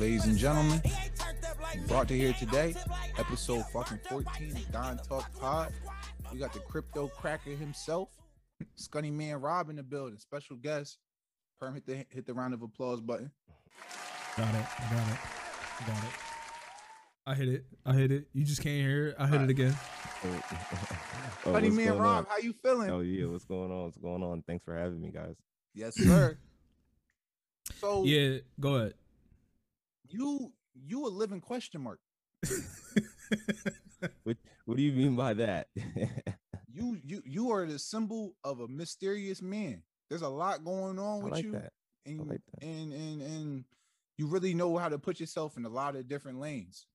Ladies and gentlemen, brought to here today, episode fucking 14 of Don Talk Pod. We got the crypto cracker himself, Scunny Man Rob in the building. Special guest. Perm hit the hit the round of applause button. Got it. I got it. I got it. I hit it. I hit it. You just can't hear it. I hit it again. Oh, oh, Scunny what's Man Rob, on? how you feeling? Oh yeah, what's going on? What's going on? Thanks for having me, guys. Yes, sir. so Yeah, go ahead. You you a living question mark. What What do you mean by that? You you you are the symbol of a mysterious man. There's a lot going on with like you. that. and like and and and you really know how to put yourself in a lot of different lanes.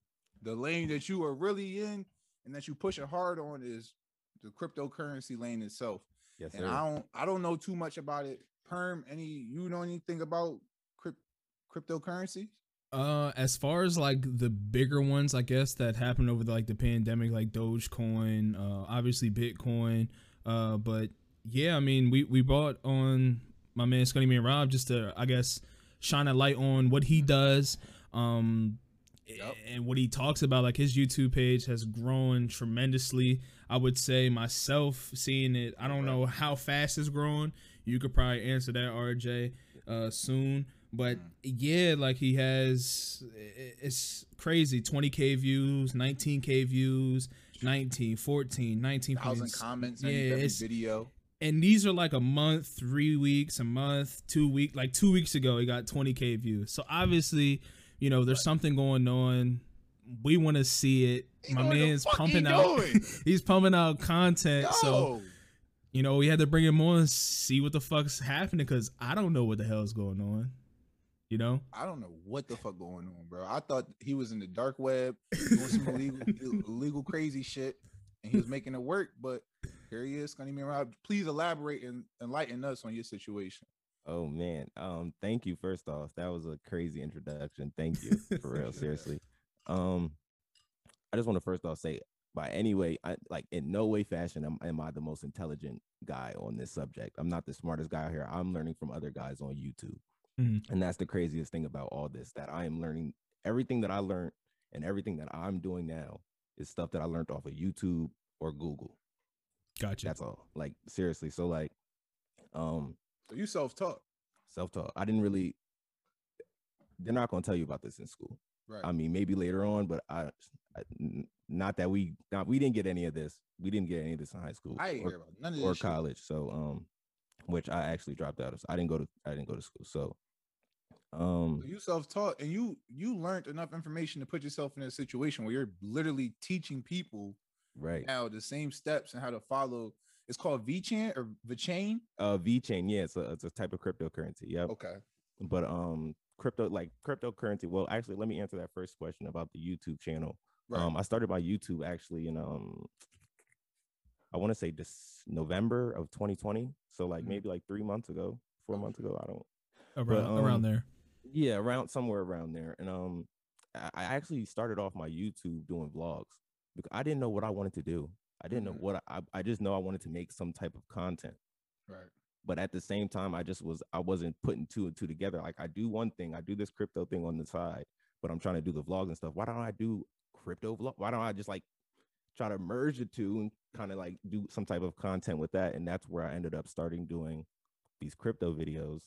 The lane that you are really in and that you pushing hard on is the cryptocurrency lane itself. Yes, And sir. I don't I don't know too much about it. Perm, any you know anything about crypt, cryptocurrency? Uh, as far as like the bigger ones, I guess that happened over the, like the pandemic, like Dogecoin, uh, obviously Bitcoin. Uh, but yeah, I mean, we we brought on my man Scotty Man Rob just to, I guess, shine a light on what he does. Um, Yep. and what he talks about like his youtube page has grown tremendously i would say myself seeing it i don't know how fast it's growing you could probably answer that rj uh soon but mm. yeah like he has it's crazy 20k views 19k views 19 14 19 Thousand comments yeah, every it's- video. and these are like a month, three weeks, a month, two week. Like two weeks ago, he got 20k views. So obviously, you know, there's something going on. We want to see it. He My know what the man's fuck he pumping out. he's pumping out content. So you know, we had to bring him on, see what the fuck's happening, because I don't know what the hell's going on. You know, I don't know what the fuck going on, bro. I thought he was in the dark web doing some illegal, illegal crazy shit, and he was making it work. But here he is, Scunny Man Rob. Please elaborate and enlighten us on your situation. oh man. Um, thank you. First off, that was a crazy introduction. Thank you for real. Seriously. Um, I just want to first off say, by any way, I like in no way, fashion, am, am I the most intelligent guy on this subject. I'm not the smartest guy here. I'm learning from other guys on YouTube. Mhm. And that's the craziest thing about all this that I am learning everything that I learned and everything that I'm doing now is stuff that I learned off of YouTube or Google. gotcha. That's all. Like seriously. So like um So you self-taught, self-taught. I didn't really they're not going to tell you about this in school. right? I mean, maybe later on, but I. not that we not we didn't get any of this. We didn't get any of this in high school I ain't or, hear about none of or this. shit. college. So um which I actually dropped out of. I didn't go to I didn't go to school. So um So you self-taught, and you you learned enough information to put yourself in a situation where you're literally teaching people right. now the same steps and how to follow. It's called VeChain or VeChain. Uh VeChain, yeah, it's a it's a type of cryptocurrency. Yeah. Okay. but um crypto like cryptocurrency well actually let me answer that first question about the youtube channel Right. um i started my youtube actually in um i want to say this november of 2020 so like Mhm. maybe like three months ago four months ago i don't around, um, around there. Yeah around somewhere around there and um i, I actually started off my youtube doing vlogs because i didn't know what i wanted to do. I didn't Mhm. know what I, I just know i wanted to make some type of content. Right. but at the same time i just was i wasn't putting two and two together. Like i do one thing i do this crypto thing on the side but i'm trying to do the vlogs and stuff. Why don't i do crypto vlog why don't i just like try to merge the two and kind of like do some type of content with that? And that's where i ended up starting doing these crypto videos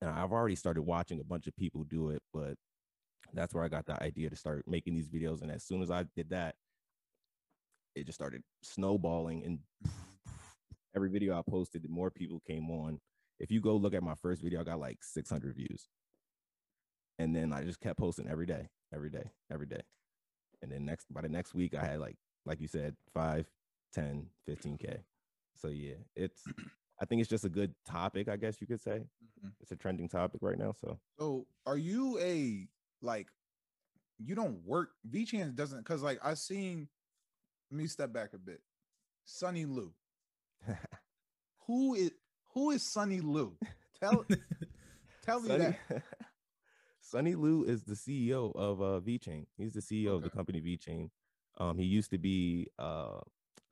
and i've already started watching a bunch of people do it but that's where i got the idea to start making these videos and as soon as i did that it just started snowballing and every video I posted, more people came on. If you go look at my first video, I got like 600 views. And then I just kept posting every day, every day, every day. And then next by the next week, I had like, like you said, 5, 10, 15K. So yeah, it's I think it's just a good topic, I guess you could say. Mhm. It's a trending topic right now. So So are you a like you don't work VeChain doesn't because like I seen let me step back a bit. Sunny Lu. Who is who is Sunny Lu? Tell tell me that. Sunny Lu is the CEO of uh, VeChain. He's the CEO of the Okay. company VeChain. Um, he used to be uh,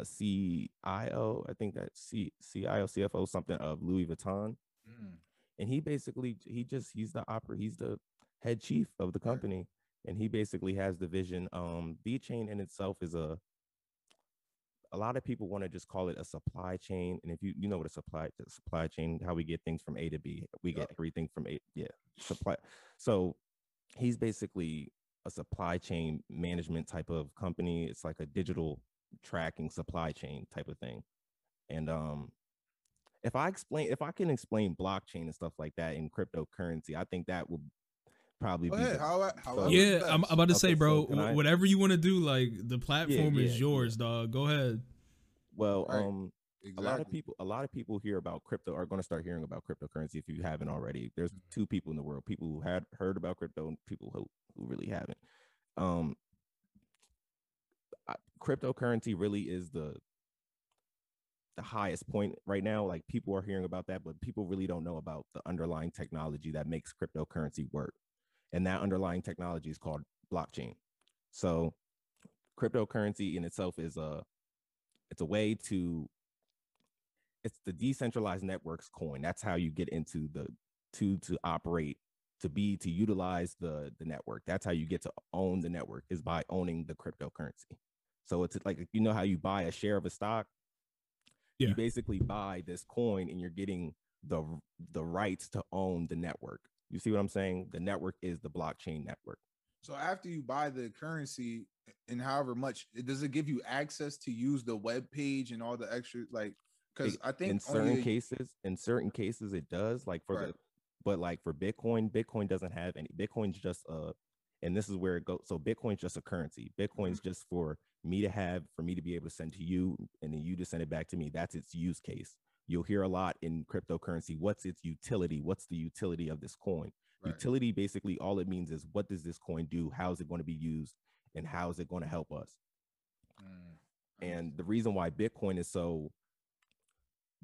a CIO, I think that C CIO CFO something of Louis Vuitton, Mm, and he basically he just he's the opera he's the head chief of the company, and he basically has the vision. Um, VeChain in itself is a a lot of people want to just call it a supply chain. And if you you know what a supply supply chain, how we get things from A to B, we get everything from A. Yeah, supply. So he's basically a supply chain management type of company. It's like a digital tracking supply chain type of thing. And um if I explain if I can explain blockchain and stuff like that in cryptocurrency, I think that will probably Go be ahead. How, how, so- yeah, I'm, I'm about to say, bro, so can I- whatever you want to do, like the platform is yeah, yours, dog. Go ahead. well Right. um exactly. a lot of people a lot of people hear about crypto are going to start hearing about cryptocurrency if you haven't already there's Mhm. two people in the world people who had heard about crypto and people who, who really haven't um I- cryptocurrency really is the the highest point right now. Like people are hearing about that but people really don't know about the underlying technology that makes cryptocurrency work. And that underlying technology is called blockchain. So cryptocurrency in itself is a it's a way to it's the decentralized networks coin. That's how you get into the to to operate to be to utilize the the network. That's how you get to own the network is by owning the cryptocurrency so it's like you know how you buy a share of a stock Yeah. you basically buy this coin and you're getting the the rights to own the network you see what i'm saying the network is the blockchain network So after you buy the currency and however much, it- does it give you access to use the web page and all the extra like? Because I think in certain a- cases in certain cases it does like for Right. the but like for bitcoin bitcoin doesn't have any bitcoin's just uh and this is where it goes so bitcoin's just a currency. Bitcoin's Mm-hmm. just for me to have for me to be able to send to you and then you to send it back to me. That's its use case. You'll hear a lot in cryptocurrency what's its utility? What's the utility of this coin? Right. utility basically all it means is what does this coin do? How is it going to be used? And how is it going to help us? Mm, and the reason why Bitcoin is so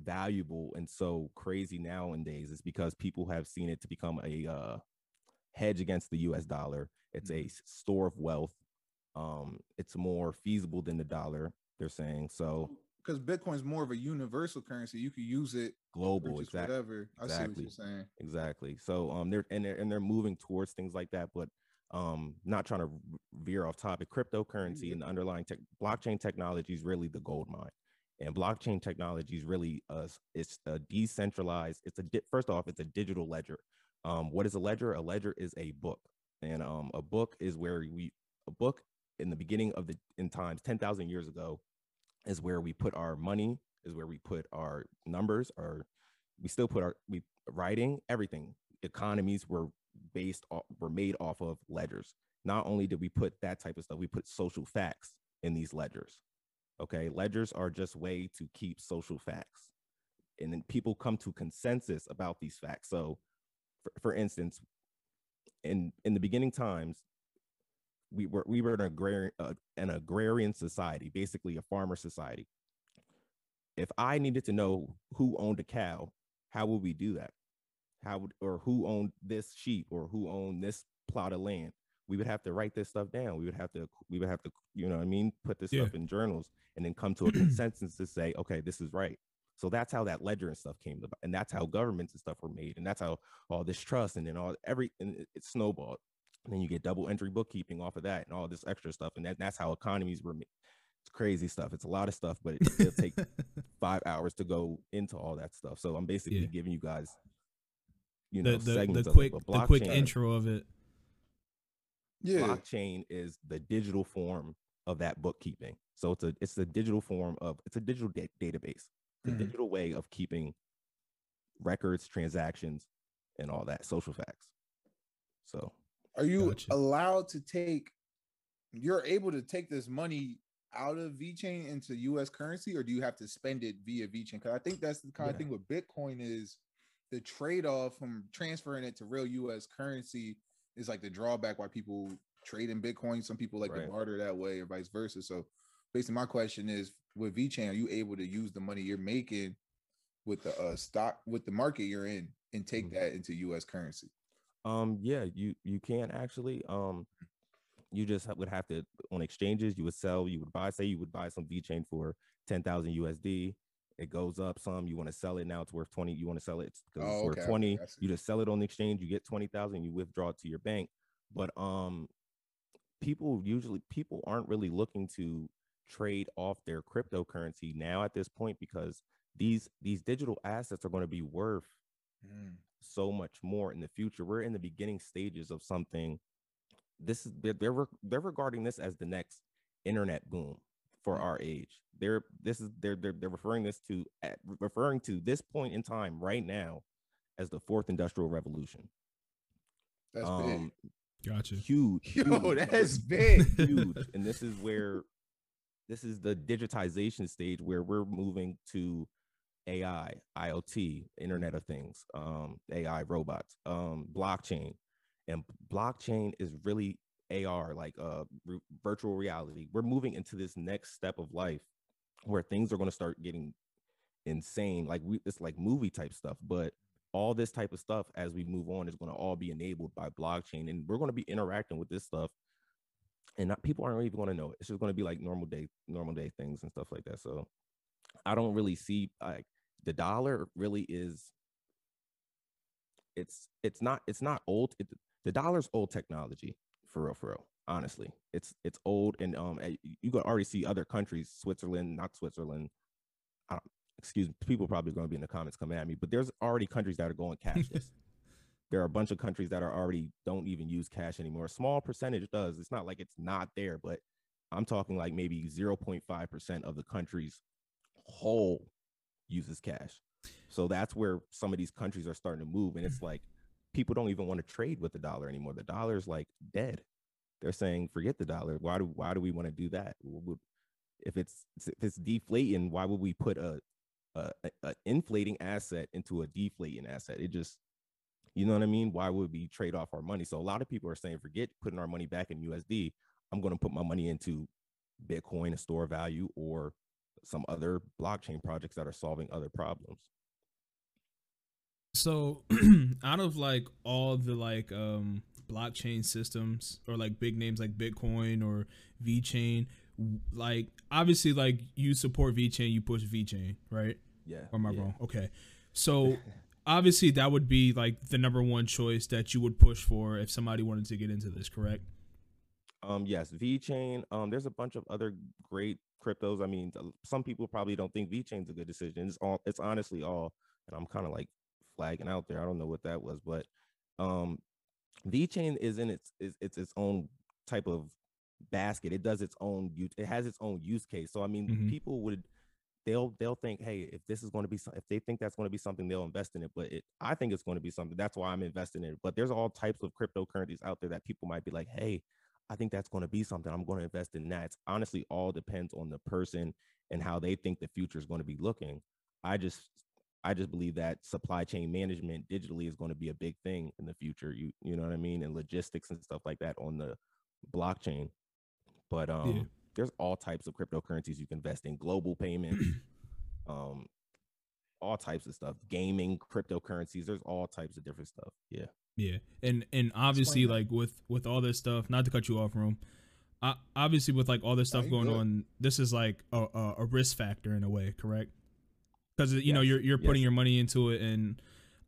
valuable and so crazy nowadays is because people have seen it to become a uh, hedge against the US dollar. It's a store of wealth. Um, it's more feasible than the dollar, they're saying. So because Bitcoin's more of a universal currency. You could use it global, exactly. whatever. I see exactly. what you're saying. Exactly. So um they're and they're and they're moving towards things like that, but um not trying to veer off topic. Cryptocurrency and the underlying tech blockchain technology is really the gold mine. And blockchain technology is really s- it's a decentralized, it's a di- first off, it's a digital ledger. Um, what is a ledger? A ledger is a book. And um a book is where we a book in the beginning of the in times 10,000 years ago is where we put our money, is where we put our numbers, our we still put our we writing everything economies were based off were made off of ledgers not only did we put that type of stuff we put social facts in these ledgers okay ledgers are just way to keep social facts and then people come to consensus about these facts so for, for instance in in the beginning times we were we were an agrarian uh, an agrarian society basically a farmer society. If i needed to know who owned a cow how would we do that? How would or who owned this sheep or who owned this plot of land? We would have to write this stuff down. We would have to we would have to you know what i mean put this Yeah. stuff in journals and then come to a consensus to say okay this is right so that's how that ledger and stuff came about and that's how governments and stuff were made and that's how all this trust and then all every and it, it snowballed and then you get double entry bookkeeping off of that and all this extra stuff and that, that's how economies were made it's crazy stuff it's a lot of stuff but it, it'll take five hours to go into all that stuff. So I'm basically Yeah. giving you guys, you know, the the, segments the of quick it. The quick intro of it. Yeah. Blockchain is the digital form of that bookkeeping. So it's a it's a digital form of it's a digital da- database. It's a Mhm. digital way of keeping records, transactions, and all that social facts. So Are you Gotcha. allowed to take? You're able to take this money out of VeChain into U.S. currency, or do you have to spend it via VeChain? Because I think that's the kind of thing with Bitcoin is the trade-off from transferring it to real U.S. currency is like the drawback why people trade in Bitcoin. Some people like to barter that way, or vice versa. So, basically, my question is: with VeChain, are you able to use the money you're making with the uh, stock with the market you're in and take Mhm. that into U.S. currency? Um, yeah, you you can actually. Um, you just would have to on exchanges. You would sell. You would buy. Say you would buy some VeChain for ten thousand USD, it goes up some. You want to sell it now, it's worth 20. You want to sell it because Oh, it's worth okay, 20. okay, you just sell it on the exchange, you get 20,000, you withdraw it to your bank. But um people usually people aren't really looking to trade off their cryptocurrency now at this point because these these digital assets are going to be worth Mm. so much more in the future. We're in the beginning stages of something. This is they're they're, they're regarding this as the next internet boom for Mm. our age. They're this is they're they're, they're referring this to at, referring to this point in time right now as the fourth industrial revolution. That's um, Gotcha. huge, big. Yo, huge, that's big. huge. And this is where this is the digitization stage where we're moving to AI, IoT, Internet of Things, um, AI robots, um, blockchain. And blockchain is really AR, like uh virtual reality. We're moving into this next step of life where things are going to start getting insane. Like we it's like movie type stuff, but all this type of stuff as we move on is going to all be enabled by blockchain and we're going to be interacting with this stuff and not, people aren't even going to know it. It's just going to be like normal day, normal day things and stuff like that. So I don't really see like the dollar really is. It's it's not it's not old. It, the dollar's old technology for real, for real. Honestly, it's it's old, and um, you can already see other countries, Switzerland, not Switzerland. I don't, excuse me, people probably going to be in the comments coming at me, but there's already countries that are going cashless there are a bunch of countries that are already don't even use cash anymore. A small percentage does. It's not like it's not there, but I'm talking like maybe 0.5% of the country's whole uses cash. So that's where some of these countries are starting to move. And it's mm-hmm. like people don't even want to trade with the dollar anymore. The dollar is like dead. They're saying, forget the dollar. Why do why do we want to do that? If it's if it's deflating, why would we put a a, a- a inflating asset into a deflating asset? It just you know what I mean? Why would we trade off our money? So a lot of people are saying, forget putting our money back in USD. I'm going to put my money into Bitcoin, a store value, or some other blockchain projects that are solving other problems. So, out of like all the like um blockchain systems or like big names like Bitcoin or VeChain, w- like obviously like you support VeChain, you push VeChain, right? Yeah. Or am I yeah. wrong? Okay. So obviously that would be like the number one choice that you would push for if somebody wanted to get into this, correct? Um, yes, VeChain. Um, there's a bunch of other great cryptos. I mean, some people probably don't think VeChain's a good decision. It's all it's honestly all, and I'm kind of like flagging out there. I don't know what that was, but um V Chain is in its is it's its own type of basket. It does its own it has its own use case. So I mean Mhm. people would they'll they'll think, hey, if this is going to be if they think that's going to be something, they'll invest in it. But it, I think it's going to be something. That's why I'm investing in it. But there's all types of cryptocurrencies out there that people might be like, hey, I think that's going to be something. I'm going to invest in that. It's honestly all depends on the person and how they think the future is going to be looking. I just I just believe that supply chain management digitally is going to be a big thing in the future. You you know what I mean? And logistics and stuff like that on the blockchain. But um there's all types of cryptocurrencies you can invest in, global payments, um, all types of stuff, gaming, cryptocurrencies. There's all types of different stuff. Yeah. Yeah, and and obviously Explain like with with all this stuff, not to cut you off, room. Uh, obviously, with like all this stuff you going good. on, this is like a, a, a risk factor in a way, correct? Because you know you're you're putting yes. your money into it, and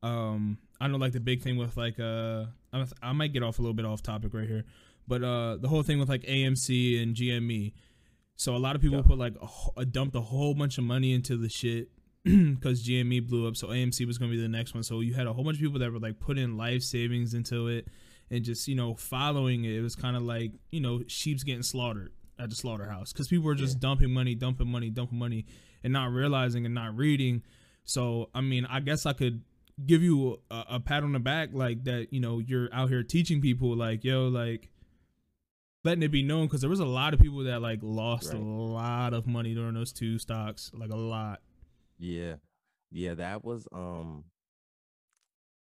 um, I don't know like the big thing with like uh, I, I might get off a little bit off topic right here, but uh, the whole thing with like AMC and GME. So a lot of people Yeah. put like a, a dumped a whole bunch of money into the shit because GME blew up. So AMC was gonna be the next one. So you had a whole bunch of people that were like putting life savings into it and just you know following it. It was kind of like you know sheep's getting slaughtered at the slaughterhouse because people were just Yeah. dumping money, dumping money, dumping money, and not realizing and not reading. So I mean, I guess I could give you a, a pat on the back like that. You know, you're out here teaching people like yo like letting it be known because there was a lot of people that like lost a lot of money during those two stocks, like a lot. Yeah. Yeah. That was um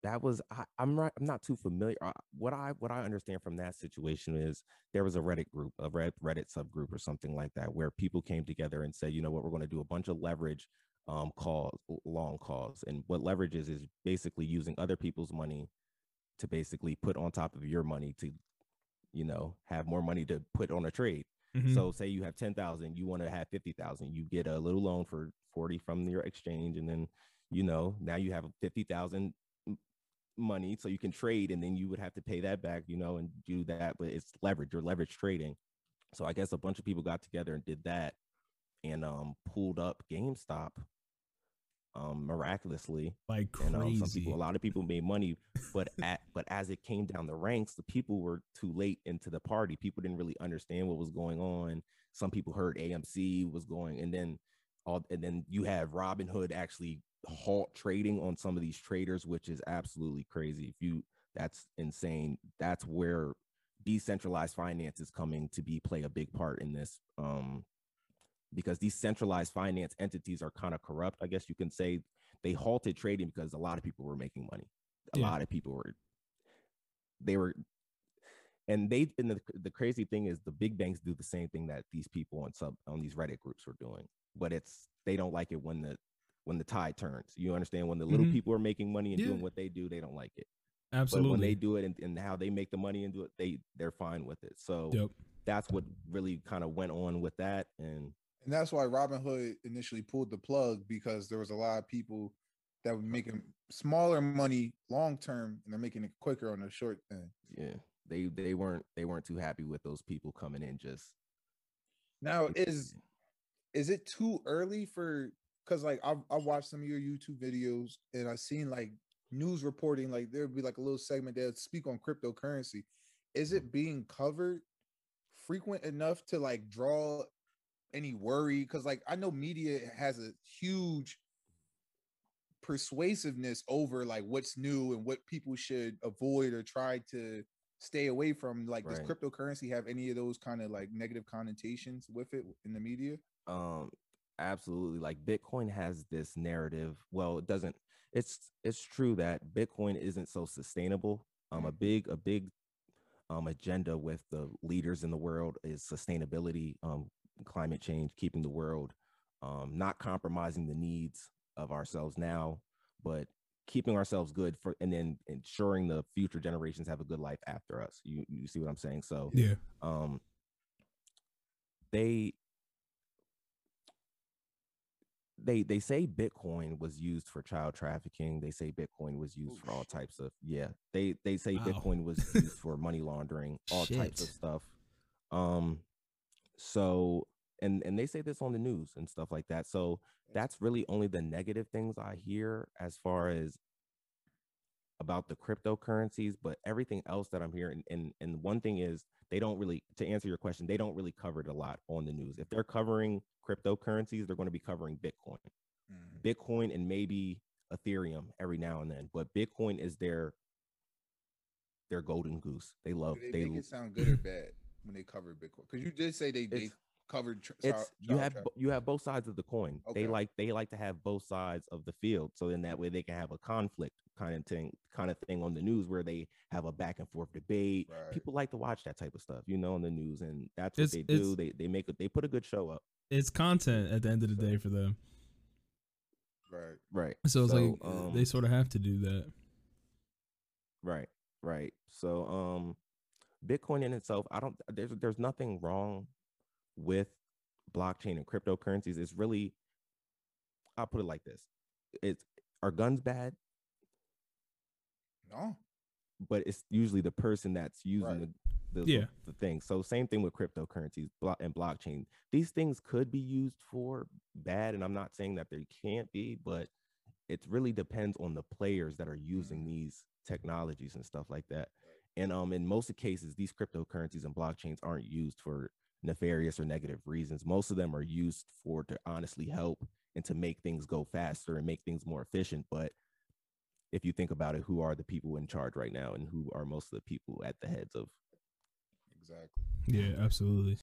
that was I, I'm right. I'm not too familiar. Uh, what I what I understand from that situation is there was a Reddit group, a Red, Reddit subgroup or something like that, where people came together and said, you know what, we're going to do a bunch of leverage um calls, long calls, and what leverage is is basically using other people's money to basically put on top of your money to, you know, have more money to put on a trade. Mhm. So say you have 10,000, you want to have 50,000, you get a little loan for 40 from your exchange and then you know, now you have 50,000 m- money so you can trade and then you would have to pay that back, you know, and do that but it's leverage, you're leverage trading. So I guess a bunch of people got together and did that and um pulled up GameStop um miraculously like and um, some people a lot of people made money but at but as it came down the ranks the people were too late into the party. People didn't really understand what was going on. Some people heard amc was going and then all and then you have Robinhood actually halt trading on some of these traders which is absolutely crazy. If you that's insane. That's where decentralized finance is coming to be play a big part in this um because these centralized finance entities are kind of corrupt i guess you can say they halted trading because a lot of people were making money a Yeah. lot of people were they were and they and the, the crazy thing is the big banks do the same thing that these people on sub on these reddit groups were doing but it's they don't like it when the when the tide turns you understand when the little Mhm. people are making money and Yeah. doing what they do they don't like it Absolutely. but when they do it and, and how they make the money and do it they they're fine with it so Yep. that's what really kind of went on with that and And that's why Robinhood initially pulled the plug because there was a lot of people that were making smaller money long term and they're making it quicker on the short end. yeah they they weren't they weren't too happy with those people coming in just Now is is it too early for because like I've I watched some of your YouTube videos and I've seen like news reporting, like there'd be like a little segment that speak on cryptocurrency. Is it mm. being covered frequent enough to like draw any worry? Because like I know media has a huge persuasiveness over like what's new and what people should avoid or try to stay away from. Like, does cryptocurrency have any of those kind of like negative connotations with it in the media? um absolutely like bitcoin has this narrative well it doesn't it's it's true that bitcoin isn't so sustainable um a Mhm. big a big um agenda with the leaders in the world is sustainability um climate change keeping the world um not compromising the needs of ourselves now but keeping ourselves good for and then ensuring the future generations have a good life after us. You you see what i'm saying? So Yeah. um they they they say bitcoin was used for child trafficking. They say bitcoin was used Oh, for all types of yeah they they say Wow. bitcoin was used for money laundering all types of stuff. Um so and and they say this on the news and stuff like that so that's really only the negative things i hear as far as about the cryptocurrencies but everything else that i'm hearing and and one thing is they don't really to answer your question they don't really cover it a lot on the news. If they're covering cryptocurrencies they're going to be covering bitcoin. Mhm. bitcoin and maybe ethereum every now and then but bitcoin is their their golden goose. They love Do they, they, make it sound good or bad when they cover Bitcoin? Because you did say they, they covered. Tr- it's child- you child have trafficking. bo- you have both sides of the coin Okay. they like they like to have both sides of the field so in that way they can have a conflict kind of thing kind of thing on the news where they have a back and forth debate Right. people like to watch that type of stuff you know on the news and that's what It's- they do they they make it they put a good show up It's content at the end of the So- day for them. right. right So it's like um, they sort of have to do that. Right, right. So um Bitcoin in itself, I don't there's there's nothing wrong with blockchain and cryptocurrencies. It's really I'll put it like this. It's are guns bad? No. But it's usually the person that's using Right. the the, the- Yeah. the thing. So same thing with cryptocurrencies block and blockchain. These things could be used for bad, and I'm not saying that they can't be, but it really depends on the players that are using Mhm. these technologies and stuff like that. And um, in most of cases, these cryptocurrencies and blockchains aren't used for nefarious or negative reasons. Most of them are used for to honestly help and to make things go faster and make things more efficient. But if you think about it, who are the people in charge right now, and who are most of the people at the heads of? Exactly. Yeah, absolutely.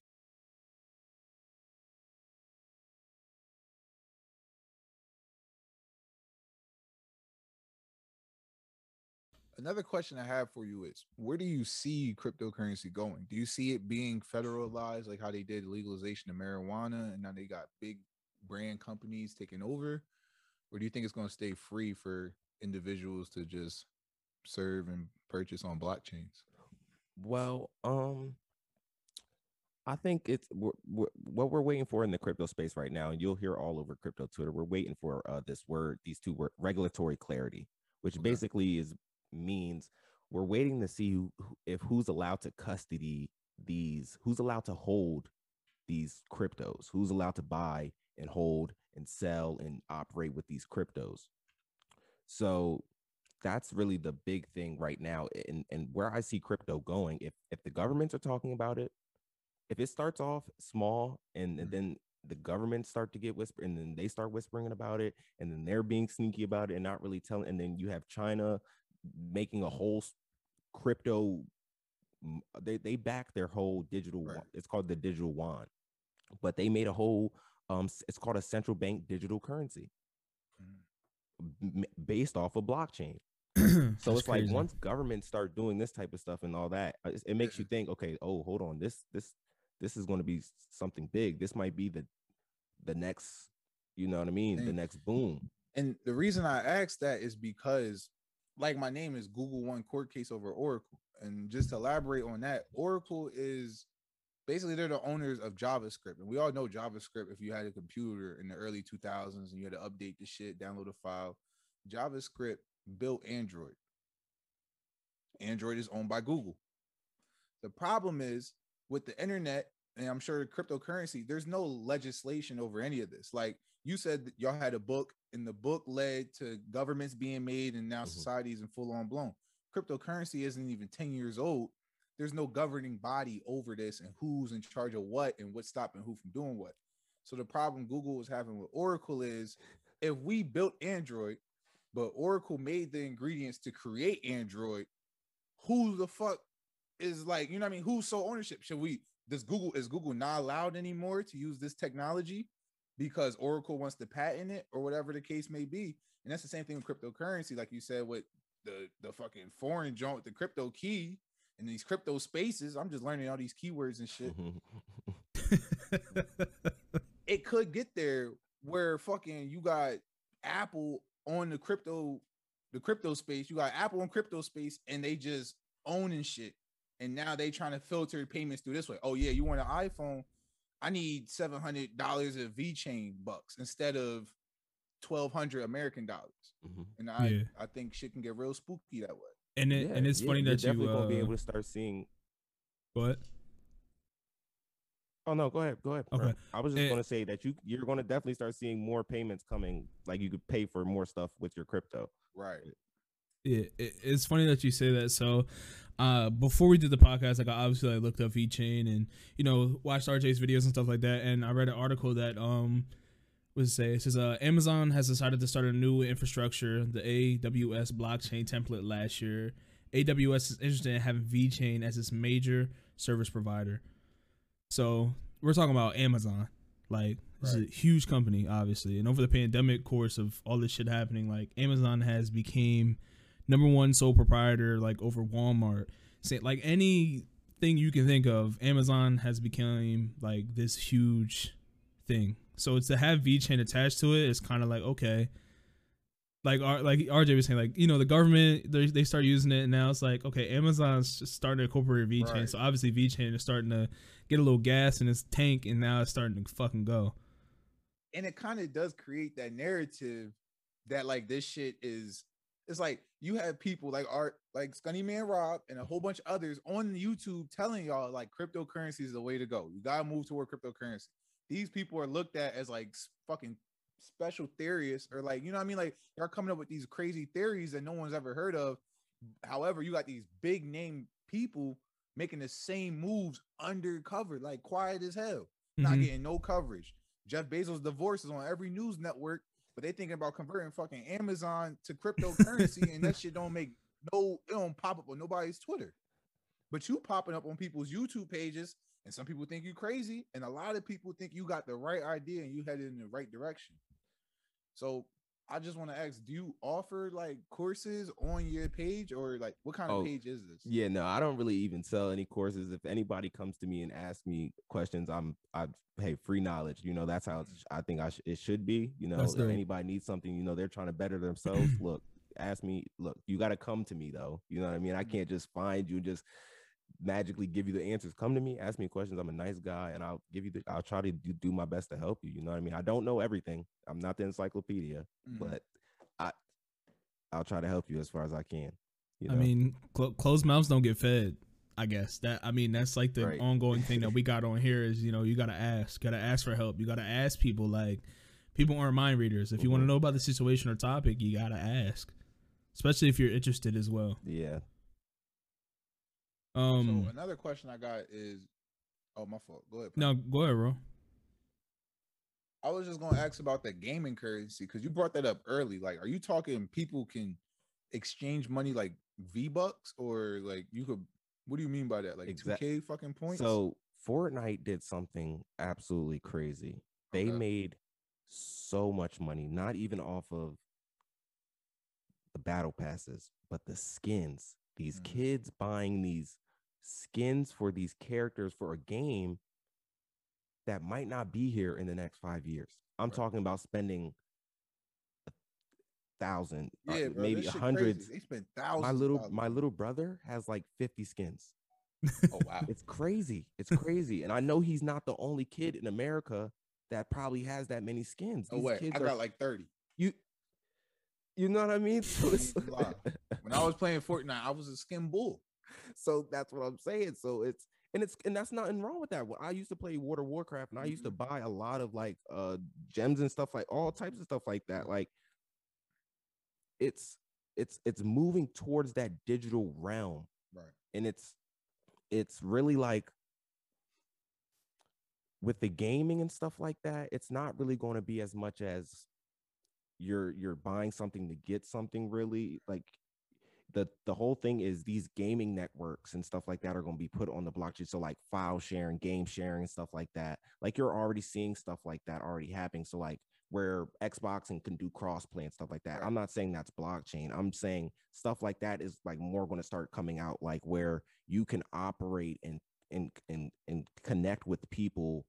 Another question I have for you is where do you see cryptocurrency going? Do you see it being federalized like how they did legalization of marijuana and now they got big brand companies taking over? Or do you think it's going to stay free for individuals to just serve and purchase on blockchains? Well, um, I think it's we're, we're, what we're waiting for in the crypto space right now, and you'll hear all over crypto Twitter. We're waiting for uh, this word, these two word, regulatory clarity, which Okay. basically is means we're waiting to see who, if who's allowed to custody these, who's allowed to hold these cryptos, who's allowed to buy and hold and sell and operate with these cryptos. So that's really the big thing right now and and where i see crypto going if if the governments are talking about it if it starts off small and, and Mhm. then the governments start to get whisper and then they start whispering about it and then they're being sneaky about it and not really telling and then you have china making a whole crypto they they back their whole digital Right. it's called the digital yuan but they made a whole um it's called a central bank digital currency Mhm. m- based off of blockchain so it's like once governments start doing this type of stuff and all that, uh, it's- it makes you think, okay, oh, hold on, this this this is going to be something big. This might be the the next, you know what I mean, the next boom. And the reason I asked that is because, like, my name is Google One court case over Oracle. And just to elaborate on that, Oracle is basically they're the owners of JavaScript. And we all know JavaScript. If you had a computer in the early 2000s and you had to update the shit, download a file, JavaScript built Android. Android is owned by Google. The problem is with the internet, and I'm sure cryptocurrency, there's no legislation over any of this. Like you said, that y'all had a book, and the book led to governments being made, and now Mhm. society is in full on blown. Cryptocurrency isn't even 10 years old. There's no governing body over this, and who's in charge of what, and what's stopping who from doing what. So the problem Google was having with Oracle is if we built Android, but Oracle made the ingredients to create Android, who the fuck is like, you know what I mean? Who's sole ownership? Should we does Google is Google not allowed anymore to use this technology because Oracle wants to patent it or whatever the case may be? And that's the same thing with cryptocurrency, like you said, with the the fucking foreign joint with the crypto key and these crypto spaces. I'm just learning all these keywords and shit. it could get there where fucking you got Apple on the crypto, the crypto space. You got Apple on crypto space, and they just owning shit. And now they trying to filter payments through this way. Oh yeah, you want an iPhone? I need seven hundred dollars of V chain bucks instead of twelve hundred American dollars. Mhm. And I Yeah. I think shit can get real spooky that way. and it, and it's yeah, funny you're that you definitely gonna be uh, able to start seeing. what Oh no, go ahead, go ahead. Okay. I was just going to say that you you're going to definitely start seeing more payments coming. Like you could pay for more stuff with your crypto. Right. Yeah, it, it's funny that you say that. So, uh, before we did the podcast, like I obviously I looked up VeChain and you know watched RJ's videos and stuff like that, and I read an article that um was say it says uh Amazon has decided to start a new infrastructure, the AWS blockchain template last year. AWS is interested in having VeChain as its major service provider. So we're talking about Amazon, like Right. a huge company, obviously, and over the pandemic course of all this shit happening, like Amazon has became number one sole proprietor like over Walmart. Say like anything you can think of, Amazon has become like this huge thing. So it's to have VeChain attached to it. It's kind of like okay, like R, like RJ was saying, like you know the government they they start using it and now it's like okay, Amazon's just starting to incorporate VeChain. Right. So obviously VeChain is starting to get a little gas in its tank and now it's starting to fucking go. and it kind of does create that narrative that like this shit is it's like you have people like art like Scunny Man Rob and a whole bunch of others on YouTube telling y'all like cryptocurrency is the way to go. You gotta move toward cryptocurrency. These people are looked at as like fucking special theorists or like you know what I mean like they're coming up with these crazy theories that no one's ever heard of. However, you got these big name people making the same moves undercover, like quiet as hell, not Mhm. getting no coverage. Jeff Bezos' divorce is on every news network, but they thinking about converting fucking Amazon to cryptocurrency, and that shit don't make no, it don't pop up on nobody's Twitter. But you popping up on people's YouTube pages, and some people think you crazy, and a lot of people think you got the right idea and you headed in the right direction. So I just want to ask, do you offer like courses on your page, or like what kind of Oh, page is this? Yeah, no, I don't really even sell any courses. If anybody comes to me and asks me questions, I'm I hey free knowledge. You know that's how it's, I think I sh- it should be. You know, That's if dope. anybody needs something, you know, they're trying to better themselves. look, ask me. Look, you got to come to me though. You know what I mean? I Mhm. can't just find you just magically give you the answers. Come to me, ask me questions. I'm a nice guy, and I'll give you the. I'll try to do, do my best to help you. You know what I mean? I don't know everything. I'm not the encyclopedia, Mhm. but I I'll try to help you as far as I can. You know? I mean, cl- closed mouths don't get fed. I guess that I mean that's like the Right. ongoing thing that we got on here is you know you gotta ask, gotta ask for help. You gotta ask people like people aren't mind readers. If you want to know about the situation or topic, you gotta ask, especially if you're interested as well. yeah. Um, so another question I got is, oh my fault. Go ahead. no, go ahead, bro. I was just gonna ask about the gaming currency because you brought that up early. Like, are you talking people can exchange money like V bucks or like you could? What do you mean by that? Like two Exact- K fucking points? So Fortnite did something absolutely crazy. They Okay. made so much money, not even off of the battle passes, but the skins. These Mhm. kids buying these skins for these characters for a game that might not be here in the next five years. I'm Right. talking about spending a thousand, uh, bro, maybe this shit hundreds. Crazy. They spent thousands. My little my little brother has like 50 skins. Oh wow. It's crazy. It's crazy. and I know he's not the only kid in America that probably has that many skins. Oh These wait, kids I are got like thirty. you you know what I mean? So, ain't it's- lie. When I was playing Fortnite, I was a skin bull. so that's what I'm saying. So it's and it's and that's nothing wrong with that. When I used to play World of Warcraft and I used to Mm-hmm. buy a lot of like uh gems and stuff like all types of stuff like that. Like it's it's it's moving towards that digital realm. Right. and it's it's really like with the gaming and stuff like that it's not really going to be as much as you're you're buying something to get something really like the the whole thing is these gaming networks and stuff like that are going to be put on the blockchain. So like file sharing game sharing and stuff like that. Like you're already seeing stuff like that already happening. So like where xbox and can do crossplay and stuff like that. I'm not saying that's blockchain. I'm saying stuff like that is like more going to start coming out like where you can operate and and and and connect with people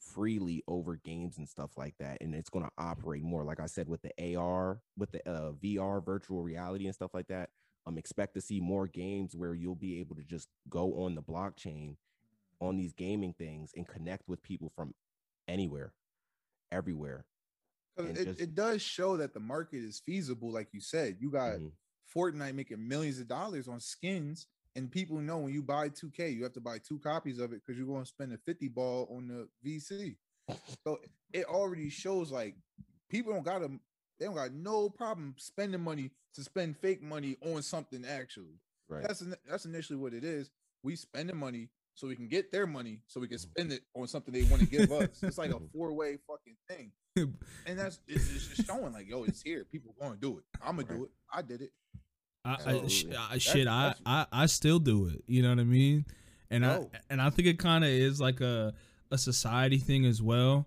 freely over games and stuff like that. And it's going to operate more like i said with the ar with the uh, vr virtual reality and stuff like that um expect to see more games where you'll be able to just go on the blockchain on these gaming things and connect with people from anywhere everywhere. It, just- it does show that the market is feasible, like you said. You got Mhm. Fortnite making millions of dollars on skins, and people know when you buy 2K, you have to buy two copies of it because you're going to spend a 50 ball on the VC. So it already shows like people don't got to, they don't got no problem spending money to spend fake money on something actually. right That's that's initially what it is. We spending money so we can get their money so we can Mhm. spend it on something they want to give us. It's like a four way fucking thing and that's it's, it's just showing like, yo, it's here. People going to do it. I'm gonna do it. I did it. I, I, sh- I shit, I, I I still do it. You know what I mean? And No. I and I think it kind of is like a a society thing as well.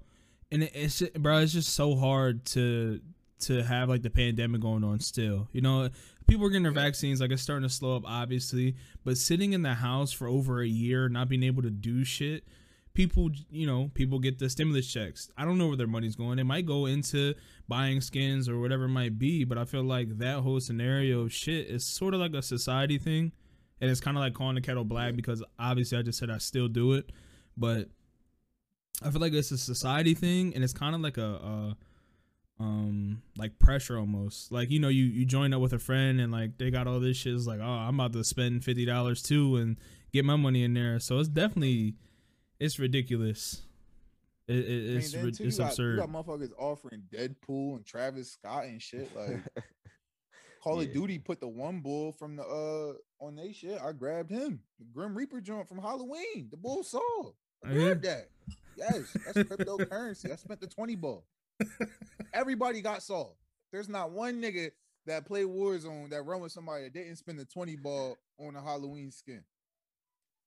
And it, it's just, bro, it's just so hard to to have like the pandemic going on still. You know, people are getting their vaccines. Like it's starting to slow up, obviously. But sitting in the house for over a year, not being able to do shit. People, you know, people get the stimulus checks. I don't know where their money's going. It might go into buying skins or whatever it might be. But I feel like that whole scenario of shit is sort of like a society thing. And it's kind of like calling the kettle black because obviously I just said I still do it. But I feel like it's a society thing and it's kind of like a, a um like pressure almost. Like, you know, you, you join up with a friend and like they got all this shit. It's like, oh, I'm about to spend fifty dollars too and get my money in there. So it's definitely it's ridiculous. It, it, I mean, it's too, it's you got, absurd. You got motherfuckers offering Deadpool and Travis Scott and shit. Like Call of Duty put the one bull from the uh on they shit. I grabbed him. The Grim Reaper joint from Halloween. The bull saw. I Yeah. grabbed that. Yes, that's cryptocurrency. I spent the 20 ball. Everybody got saw. There's not one nigga that play Warzone that run with somebody that didn't spend the 20 ball on a Halloween skin.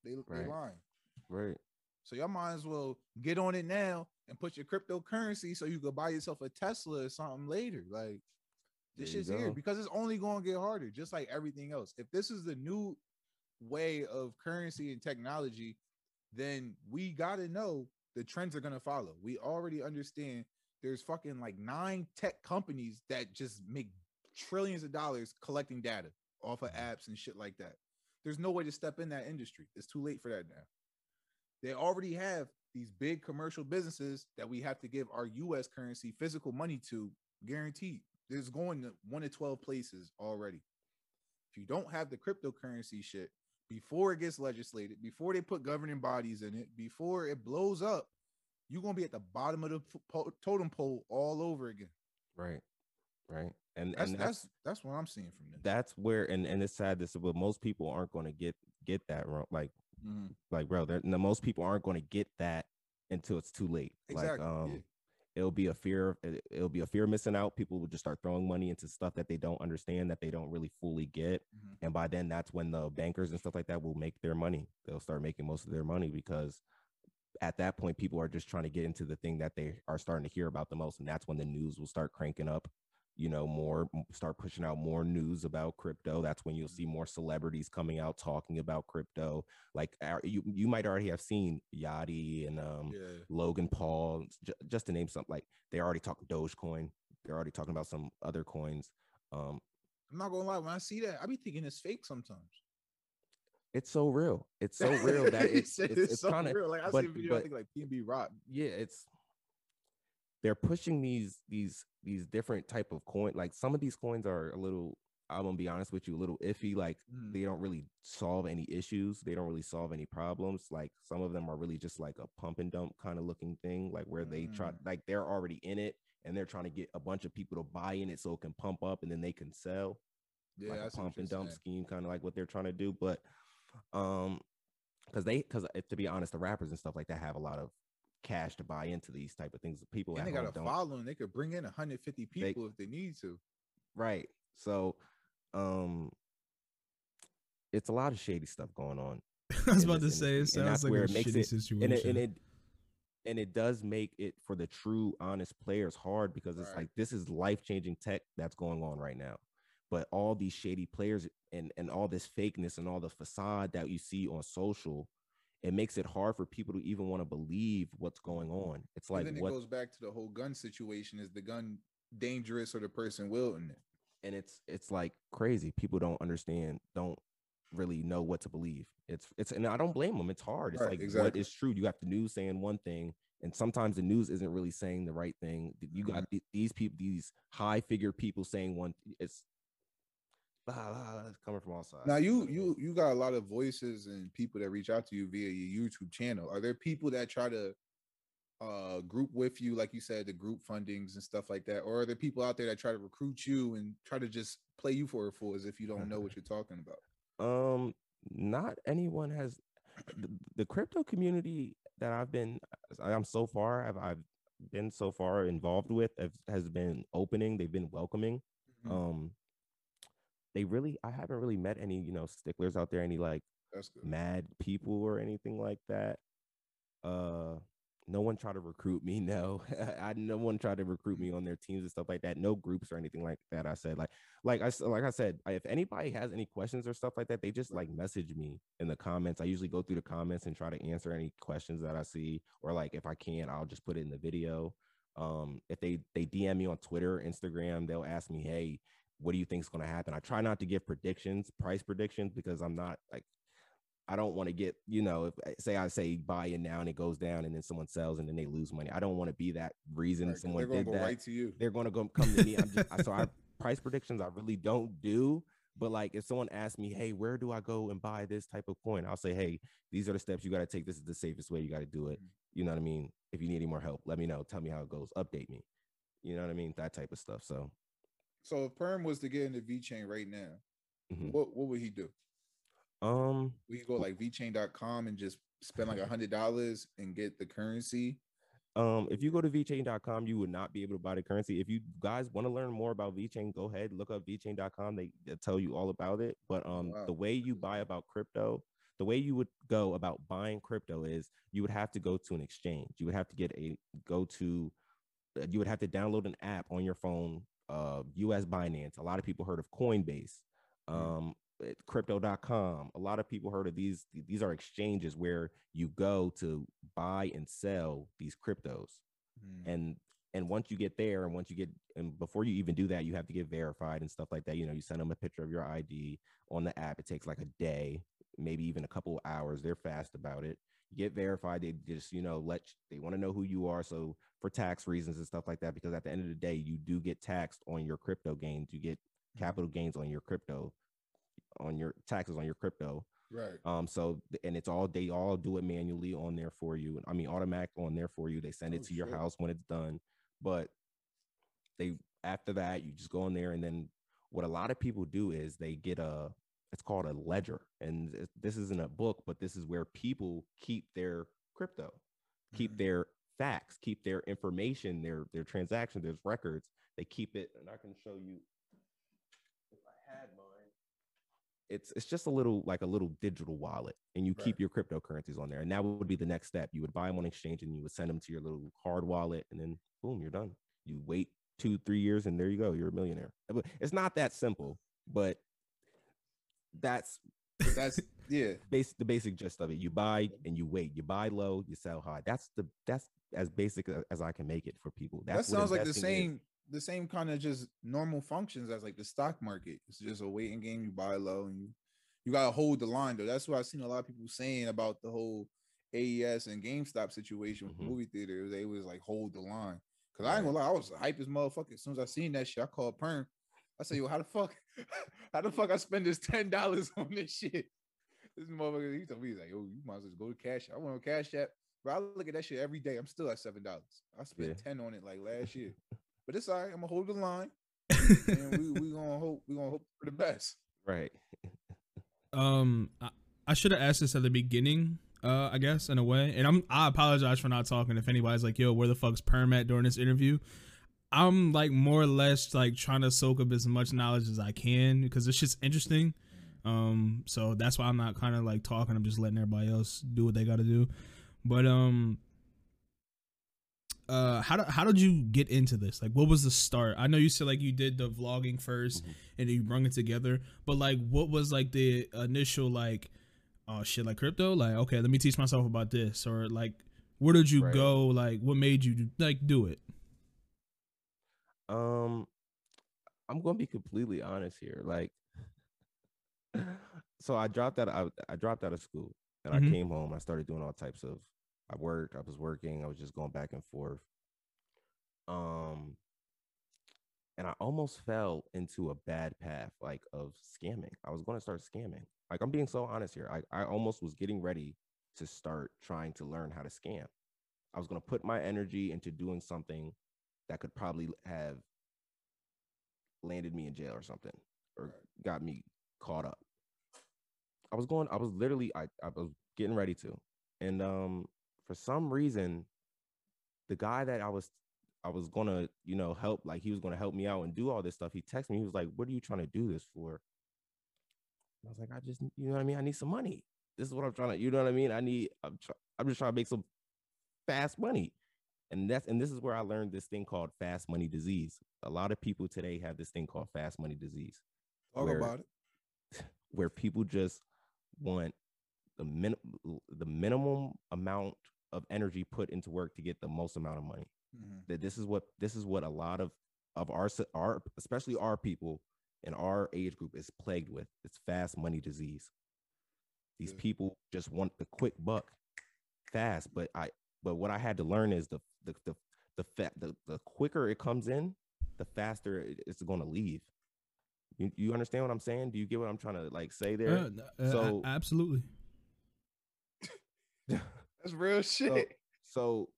They, they Right. lying. right So y'all might as well get on it now and put your cryptocurrency so you could buy yourself a Tesla or something later. Like this shit's here because it's only going to get harder, just like everything else. If this is the new way of currency and technology, then we got to know the trends are going to follow. We already understand there's fucking like nine tech companies that just make trillions of dollars collecting data off of mm-hmm. apps and shit like that. there's no way to step in that industry. It's too late for that now. They already have these big commercial businesses that we have to give our US currency physical money to guaranteed. There's going to one to 12 places already. If you don't have the cryptocurrency shit before it gets legislated, before they put governing bodies in it, before it blows up, you're going to be at the bottom of the po- totem pole all over again. Right. Right. And That's and that's that's what I'm seeing from this. that's where and and it's sad this but most people aren't going to get get that wrong like Mhm. like bro no, most people aren't going to get that until it's too late Exactly. like um yeah. it'll be a fear it- it'll be a fear of missing out people will just start throwing money into stuff that they don't understand that they don't really fully get Mhm. and by then that's when the bankers and stuff like that will make their money they'll start making most of their money because at that point people are just trying to get into the thing that they are starting to hear about the most and that's when the news will start cranking up you know more start pushing out more news about crypto that's when you'll see more celebrities coming out talking about crypto like you you might already have seen Yachty and um yeah. Logan Paul, j- just to name something like they're already talking Dogecoin. They're already talking about some other coins. Um, I'm not gonna lie. When I see that, I be thinking it's fake sometimes. It's so real. It's so real that He it's it's, it's so kind of. Like I but- see a video, I think like PNB Rock. yeah. It's they're pushing these these these different type of coin. Like some of these coins are a little. I'm gonna be honest with you, a little iffy. Like Mm. they don't really solve any issues. They don't really solve any problems. Like some of them are really just like a pump and dump kind of looking thing, like where they try, Mm. like they're already in it and they're trying to get a bunch of people to buy in it so it can pump up and then they can sell. Yeah, like a pump and dump saying. scheme, kind of like what they're trying to do. But um, because they, because to be honest, the rappers and stuff like that have a lot of cash to buy into these type of things. People And they got a don't. following. They could bring in 150 people if they need to. Right. So, um, it's a lot of shady stuff going on, I was about to say it and sounds like a shitty it- situation. and it, and it and it does make it for the true honest players hard because it's Right. like this is life changing tech that's going on right now. But all these shady players and and all this fakeness and all the facade that you see on social, it makes it hard for people to even want to believe what's going on. It's like and then what it goes back to the whole gun situation. Is the gun dangerous or the person wielding it? and it's it's like crazy. People don't understand, don't really know what to believe. It's it's and I don't blame them. It's hard. It's Right, like what exactly. is true. You got the news saying one thing, and sometimes the news isn't really saying the right thing. You got Mm-hmm. these people, these high figure people saying one. It's ah, ah, it's coming from all sides. Now you you you got a lot of voices and people that reach out to you via your YouTube channel. Are there people that try to uh group with you, like you said, the group fundings and stuff like that, or are there people out there that try to recruit you and try to just play you for a fool as if you don't know what you're talking about? Um, not anyone has the, the crypto community that I've been I'm so far I've I've been so far involved with have, has been opening. They've been welcoming. Mhm. Um, they really I haven't really met any you know sticklers out there, any like That's good. mad people or anything like that. Uh, no one tried to recruit me. No, I no one tried to recruit me on their teams and stuff like that. No groups or anything like that. I said like like I like I said, if anybody has any questions or stuff like that, they just like message me in the comments. I usually go through the comments and try to answer any questions that I see, or like if I can, I'll just put it in the video. Um, if they they DM me on Twitter, Instagram, they'll ask me, hey, what do you think is going to happen? I try not to give predictions, price predictions, because I'm not like I don't want to get, you know, if eh, say I say buy in now and it goes down and then someone sells and then they lose money. I don't want to be that reason Right, someone they're gonna did go that. right to you. They're going to go come to me. I'm just I- so I price predictions I really don't do. But like if someone asks me, hey, where do I go and buy this type of coin? I'll say, hey, these are the steps you got to take. This is the safest way you got to do it. Mhm. You know what I mean? If you need any more help, let me know. Tell me how it goes. Update me. You know what I mean? That type of stuff. So So if Perm was to get into VeChain right now, mhm. what what would he do? um we go like vchain.com and just spend like a hundred dollars and get the currency? Um, if you go to vchain.com, you would not be able to buy the currency. If you guys want to learn more about VeChain, go ahead, look up vchain.com. They, they tell you all about it. But um, Wow. the way you buy about crypto, the way you would go about buying crypto is you would have to go to an exchange. You would have to get a go to, you would have to download an app on your phone. Uh, US Binance. A lot of people heard of Coinbase. Mm. Um, crypto.com a lot of people heard of these these are exchanges where you go to buy and sell these cryptos Mm. and And once you get there, and once you get, and before you even do that, you have to get verified and stuff like that. You know, you send them a picture of your ID on the app. It takes like a day, maybe even a couple of hours. They're fast about it. You get verified. They just, you know, let they want to know who you are. So for tax reasons and stuff like that, because at the end of the day, you do get taxed on your crypto gains. You get capital gains on your crypto, on your taxes on your crypto. Right. Um, so and it's all they all do it manually on there for you. I mean, automatic on there for you. They send it Oh, to your shit. house when it's done. But they after that, you just go in there and then what a lot of people do is they get a it's called a ledger. And this isn't a book, but this is where people keep their crypto, keep Mhm. their facts, keep their information, their their transactions, there's records. They keep it, and I can show you if I had mine it's it's just a little like a little digital wallet and you keep your cryptocurrencies on there and that would be the next step you would buy them on exchange and you would send them to your little hard wallet and then boom you're done you wait two three years and there you go you're a millionaire it's not that simple but that's that's yeah. basic the basic gist of it you buy and you wait you buy low you sell high that's the that's as basic as i can make it for people that's that sounds like the investing is. same the same kind of just normal functions as like the stock market. It's just a waiting game. You buy low and you you gotta hold the line though. That's what I've seen a lot of people saying about the whole AMC and GameStop situation with Mhm. movie theaters. They was like hold the line. Cause I ain't gonna lie, I was hype as motherfucker. As soon as I seen that shit, I called Perm. I said, yo, how the fuck, how the fuck I spend this ten dollars on this shit? This motherfucker, he told me, he's like, yo, you might as well just go to Cash. App. I went on Cash App. Bro, I look at that shit every day. I'm still at seven dollars. I spent Yeah. ten on it like last year. But it's all right. I'm gonna hold the line, and we we gonna hope we gonna hope for the best. right um I, I should have asked this at the beginning uh i guess in a way and i'm i apologize for not talking if anybody's like yo where the fuck's perm at during this interview i'm like more or less like trying to soak up as much knowledge as i can because it's just interesting. Um so that's why i'm not kind of like talking. I'm just letting everybody else do what they gotta do. But um uh how, do, how did you get into this? Like what was the start? I know you said like you did the vlogging 1st Mhm. and you brung it together but like what was like the initial like oh shit like crypto? Like okay let me teach myself about this or like where did you Right. go? Like what made you like do it Um, I'm gonna be completely honest here. Like, so I dropped out. I, I dropped out of school, and Mhm. I came home. I started doing all types of. I worked. I was working. I was just going back and forth. Um, and I almost fell into a bad path, like of scamming. I was going to start scamming. Like I'm being so honest here. I I almost was getting ready to start trying to learn how to scam. I was going to put my energy into doing something that could probably have landed me in jail or something or got me caught up. I was going, I was literally, I, I was getting ready to. And um, for some reason, the guy that I was, I was gonna, you know, help, like he was gonna help me out and do all this stuff. He texted me, he was like, What are you trying to do this for? I was like, I just, you know what I mean? I need some money. This is what I'm trying to, you know what I mean? I need, I'm, try, I'm just trying to make some fast money and that's and this is where I learned this thing called fast money disease. A lot of people today have this thing called fast money disease, Talk Where- about it. where people just want the min the minimum amount of energy put into work to get the most amount of money. Mhm. That this is what this is what a lot of of our our especially our people in our age group is plagued with. It's fast money disease. These Yeah. people just want the quick buck fast, but I but what I had to learn is the the the the fa- the, the quicker it comes in, the faster it's going to leave. You you understand what I'm saying? Do you get what I'm trying to like say there? Uh, uh, So- absolutely That's real shit. So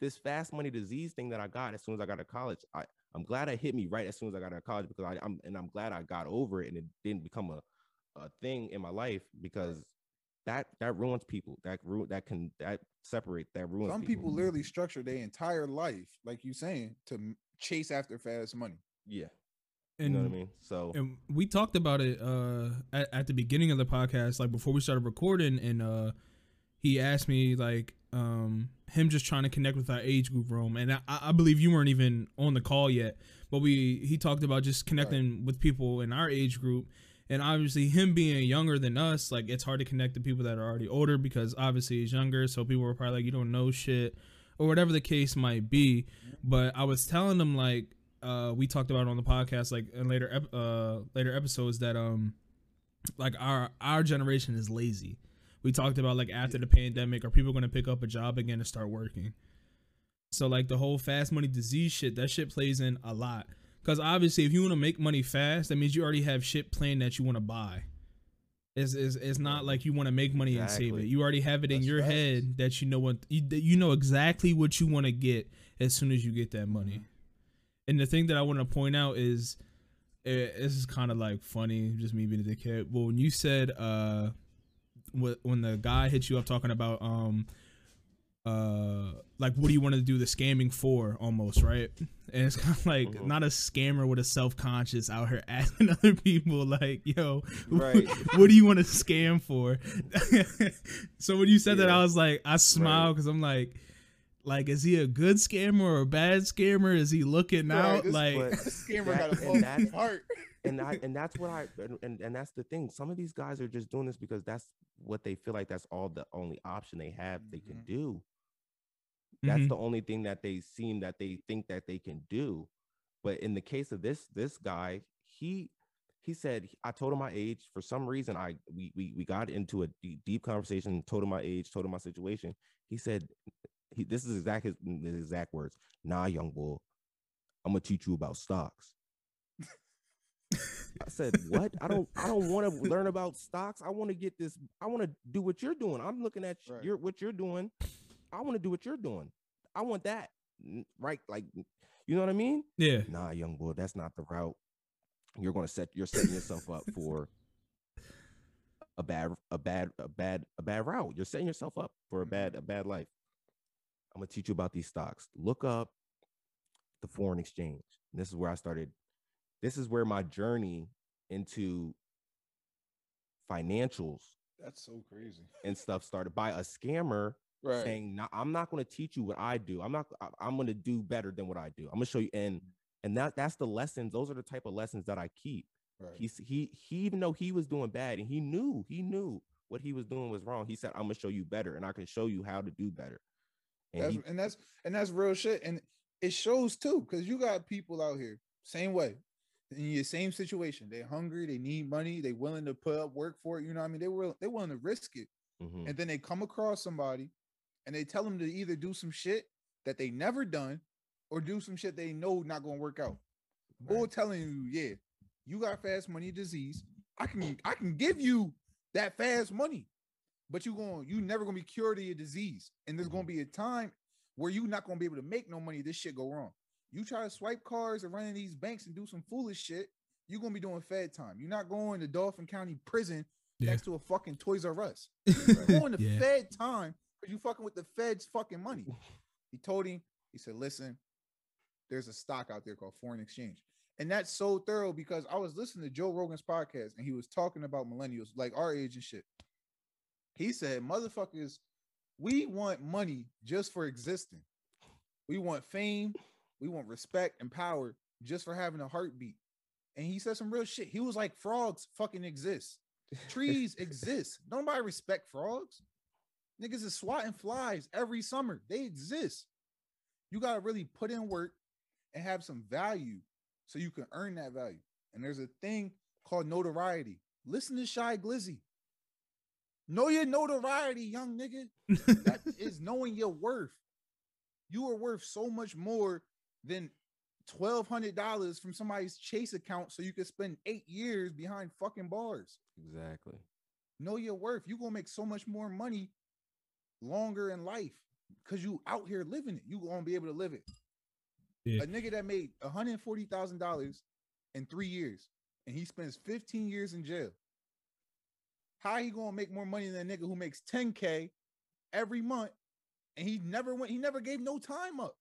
this fast money disease thing that I got as soon as I got to college, I I'm glad it hit me right as soon as I got out of college because I, I'm and I'm glad I got over it and it didn't become a a thing in my life because that that ruins people. That ru- that can that separate that ruins Some people literally structure their entire life, like you saying, to chase after fast money. Yeah, and you know what I mean. So and we talked about it uh at, at the beginning of the podcast like before we started recording and uh he asked me like um him just trying to connect with our age group room and i, I believe you weren't even on the call yet but we he talked about just connecting with people in our age group and obviously him being younger than us like it's hard to connect to people that are already older because obviously he's younger so people were probably like you don't know shit or whatever the case might be. But I was telling them like uh, we talked about on the podcast like in later ep- uh, later episodes that um like our our generation is lazy. We talked about like after the pandemic, are people going to pick up a job again and start working? So like the whole fast money disease shit, that shit plays in a lot. Because obviously, if you want to make money fast, that means you already have shit planned that you want to buy. It's, it's, it's not like you want to make money and save it. You already have it in your facts. head that you know what you, you know exactly what you want to get as soon as you get that money. Mm-hmm. And the thing that I want to point out is, eh, this is kind of like funny, just me being a dickhead. Well, when you said uh, wh- when the guy hit you up talking about um, uh, like what do you want to do the scamming for, almost right? And it's kind of like Mhm. not a scammer with a self conscious out here asking other people like, yo, Right. what do you want to scam for? so when you said that, I was like, I smiled because I'm like. Like, is he a good scammer or a bad scammer? Is he looking Right, out? like, but- This scammer That- got a and full that's- heart. and I and that's what I and, and and that's the thing. Some of these guys are just doing this because that's what they feel like that's all the only option they have they can Mhm. do. That's Mhm. the only thing that they seem that they think that they can do. But in the case of this this guy, he he said I told him my age. For some reason, I we we, we got into a deep, deep conversation. Told him my age. Told him my situation. He said he this is exact his, his exact words. Nah, young bull, I'm gonna teach you about stocks. I said, "What? I don't. I don't want to learn about stocks. I want to get this. I want to do what you're doing. I'm looking at Right. your what you're doing. I want to do what you're doing. I want that. Right? Like, you know what I mean? yeah, Nah, young boy, that's not the route. You're gonna set. You're setting yourself up for a bad, a bad, a bad, a bad route. You're setting yourself up for a mm-hmm. bad, a bad life. I'm gonna teach you about these stocks. Look up the foreign exchange. And this is where I started. This is where my journey into financials That's so crazy. and stuff started by a scammer Right. saying, "No, I'm not going to teach you what I do. I'm not. I'm going to do better than what I do. I'm going to show you." And and that that's the lessons. Those are the type of lessons that I keep. right. He's he he even though he was doing bad and he knew he knew what he was doing was wrong. He said, "I'm going to show you better, and I can show you how to do better." And That's, he, and that's and that's real shit. And it shows too, because you got people out here, same way, in your same situation. They're hungry, they need money, they willing to put up work for it. You know what I mean? They were they willing to risk it. Mhm. And then they come across somebody and they tell them to either do some shit that they never done or do some shit they know not gonna work out. Or Right. telling you, yeah, you got fast money disease. I can I can give you that fast money, but you going you never gonna be cured of your disease. And there's gonna be a time where you not gonna be able to make no money. This shit go wrong. You try to swipe cards and run in these banks and do some foolish shit. You're gonna be doing Fed time. You're not going to Dauphin County Prison Yeah. next to a fucking Toys R Us. You're going to Yeah. Fed time you fucking with the Fed's fucking money. He told him, he said, listen, there's a stock out there called foreign exchange. And that's so thorough because I was listening to Joe Rogan's podcast and he was talking about millennials, like our age and shit. He said, motherfuckers, we want money just for existing. We want fame, we want respect and power just for having a heartbeat. And he said some real shit. He was like, frogs fucking exist. Trees exist. Nobody respect frogs. Niggas is swatting flies every summer. They exist. You gotta really put in work and have some value so you can earn that value. And there's a thing called notoriety. Listen to Shy Glizzy. Know your notoriety, young nigga. That is knowing your worth. You are worth so much more than twelve hundred dollars from somebody's Chase account, so you can spend eight years behind fucking bars. exactly. Know your worth. You gonna make so much more money longer in life because you out here living it. You gonna be able to live it. Yeah. A nigga that made one hundred forty thousand dollars in three years, and he spends fifteen years in jail. How he gonna make more money than a nigga who makes ten k every month, and he never went. He never gave no time up.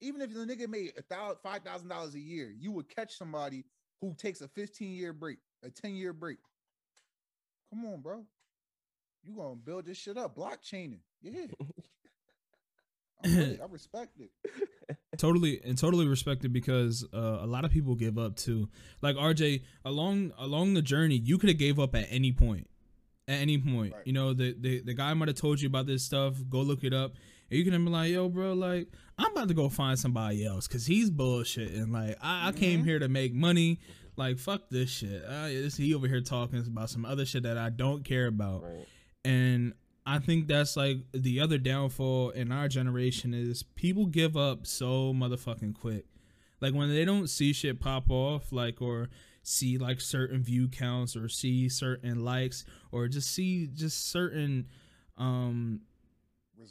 Even if the nigga made a thousand, five thousand dollars a year, you would catch somebody who takes a fifteen year break, a ten year break. Come on, bro. You gonna build this shit up? Blockchaining, yeah. I'm with it. I respect it. totally and totally respected because uh, a lot of people give up too. Like RJ, along along the journey, you could have gave up at any point. At any point, Right. you know the the, the guy might have told you about this stuff. Go look it up, And you can be like, yo, bro, like I'm about to go find somebody else because he's bullshitting. Like I, I came here to make money. Like fuck this shit. Uh, this, he over here talking about some other shit that I don't care about. Right. And I think that's like the other downfall in our generation is people give up so motherfucking quick. Like when they don't see shit pop off, like or see like certain view counts or see certain likes or just see just certain um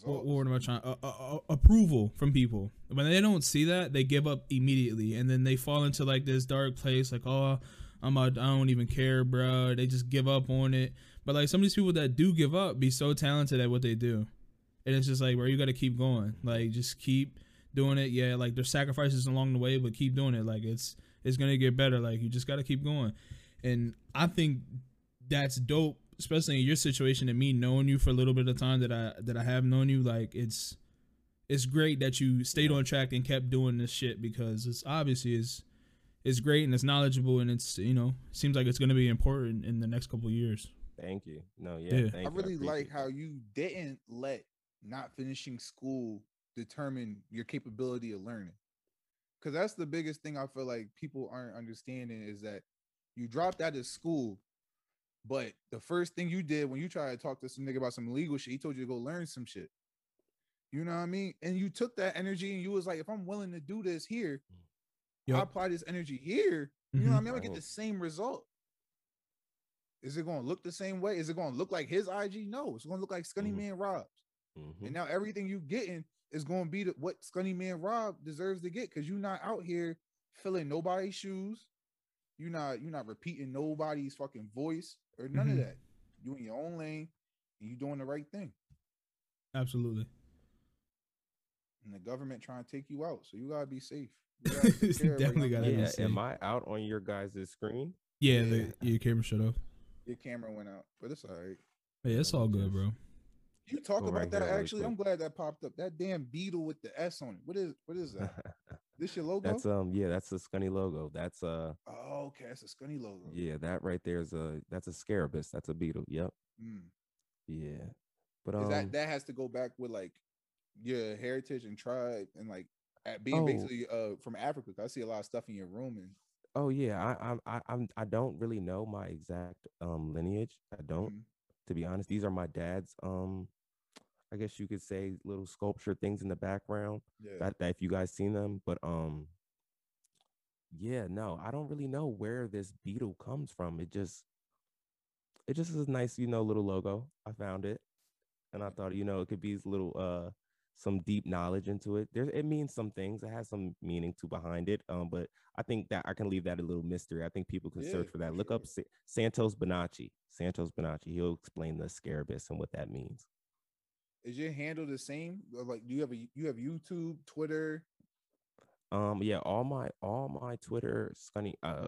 what, what am I trying? Uh, uh, approval from people. When they don't see that, they give up immediately, and then they fall into like this dark place. Like, oh, I'm a, I don't even care, bro. They just give up on it. But like some of these people that do give up, be so talented at what they do, and it's just like, bro, you got to keep going. Like, just keep doing it. Yeah, like there's sacrifices along the way, but keep doing it. Like it's it's gonna get better. Like you just got to keep going. And I think that's dope especially in your situation and me knowing you for a little bit of time that I that I have known you, like it's it's great that you stayed on track and kept doing this shit because it's obviously is it's great and it's knowledgeable and it's you know seems like it's gonna be important in the next couple of years. Thank you. No, yeah. Yeah. Thank I you. really like how you didn't let not finishing school determine your capability of learning. Cause that's the biggest thing I feel like people aren't understanding is that you dropped out of school, but the first thing you did when you tried to talk to some nigga about some illegal shit, he told you to go learn some shit. You know what I mean? And you took that energy and you was like, if I'm willing to do this here, I Yup. apply this energy here. You know what I Mhm. mean? I'm gonna get the same result. Is it gonna look the same way? Is it gonna look like his IG? No, it's gonna look like Scunny Mhm. Man Rob's. Mhm. And now everything you getting is gonna be the, what Scunny Man Rob deserves to get because you're not out here filling nobody's shoes. You're not you're not repeating nobody's fucking voice or none Mhm. of that. You in your own lane and you doing the right thing. Absolutely. And the government trying to take you out, so you gotta be safe. You gotta take Definitely your- gotta be Yeah, safe. am I out on your guys' screen? Yeah, Yeah. the your camera shut off. Your camera went out, but it's all right. Hey, it's all good, bro. You talk Go about right that here actually. I'm glad that popped up. That damn beetle with the S on it. What is what is that? this your logo? that's um yeah, that's the Scunny logo. That's uh oh, okay. That's a Scunny logo. yeah, that right there is a that's a scarabus. That's a beetle. Yep. Mm. Yeah. But um that that has to go back with like your heritage and tribe and like at being Oh. basically uh from Africa? 'cause I see a lot of stuff in your room and oh yeah, I I, I'm I don't really know my exact um lineage. I don't Mhm. to be honest. These are my dad's um I guess you could say little sculpture things in the background. yeah. that, that if you guys seen them but um yeah no i don't really know where this beetle comes from it just it just is a nice you know little logo i found it and i thought you know it could be little uh some deep knowledge into it there it means some things it has some meaning to behind it um but i think that i can leave that a little mystery i think people can Yeah, search for that for look up. Sa- santos bonacci santos bonacci he'll explain the scarabus and what that means Is your handle the same? Like do you have a you have YouTube, Twitter? Um, yeah, all my all my Twitter, Scunny, uh,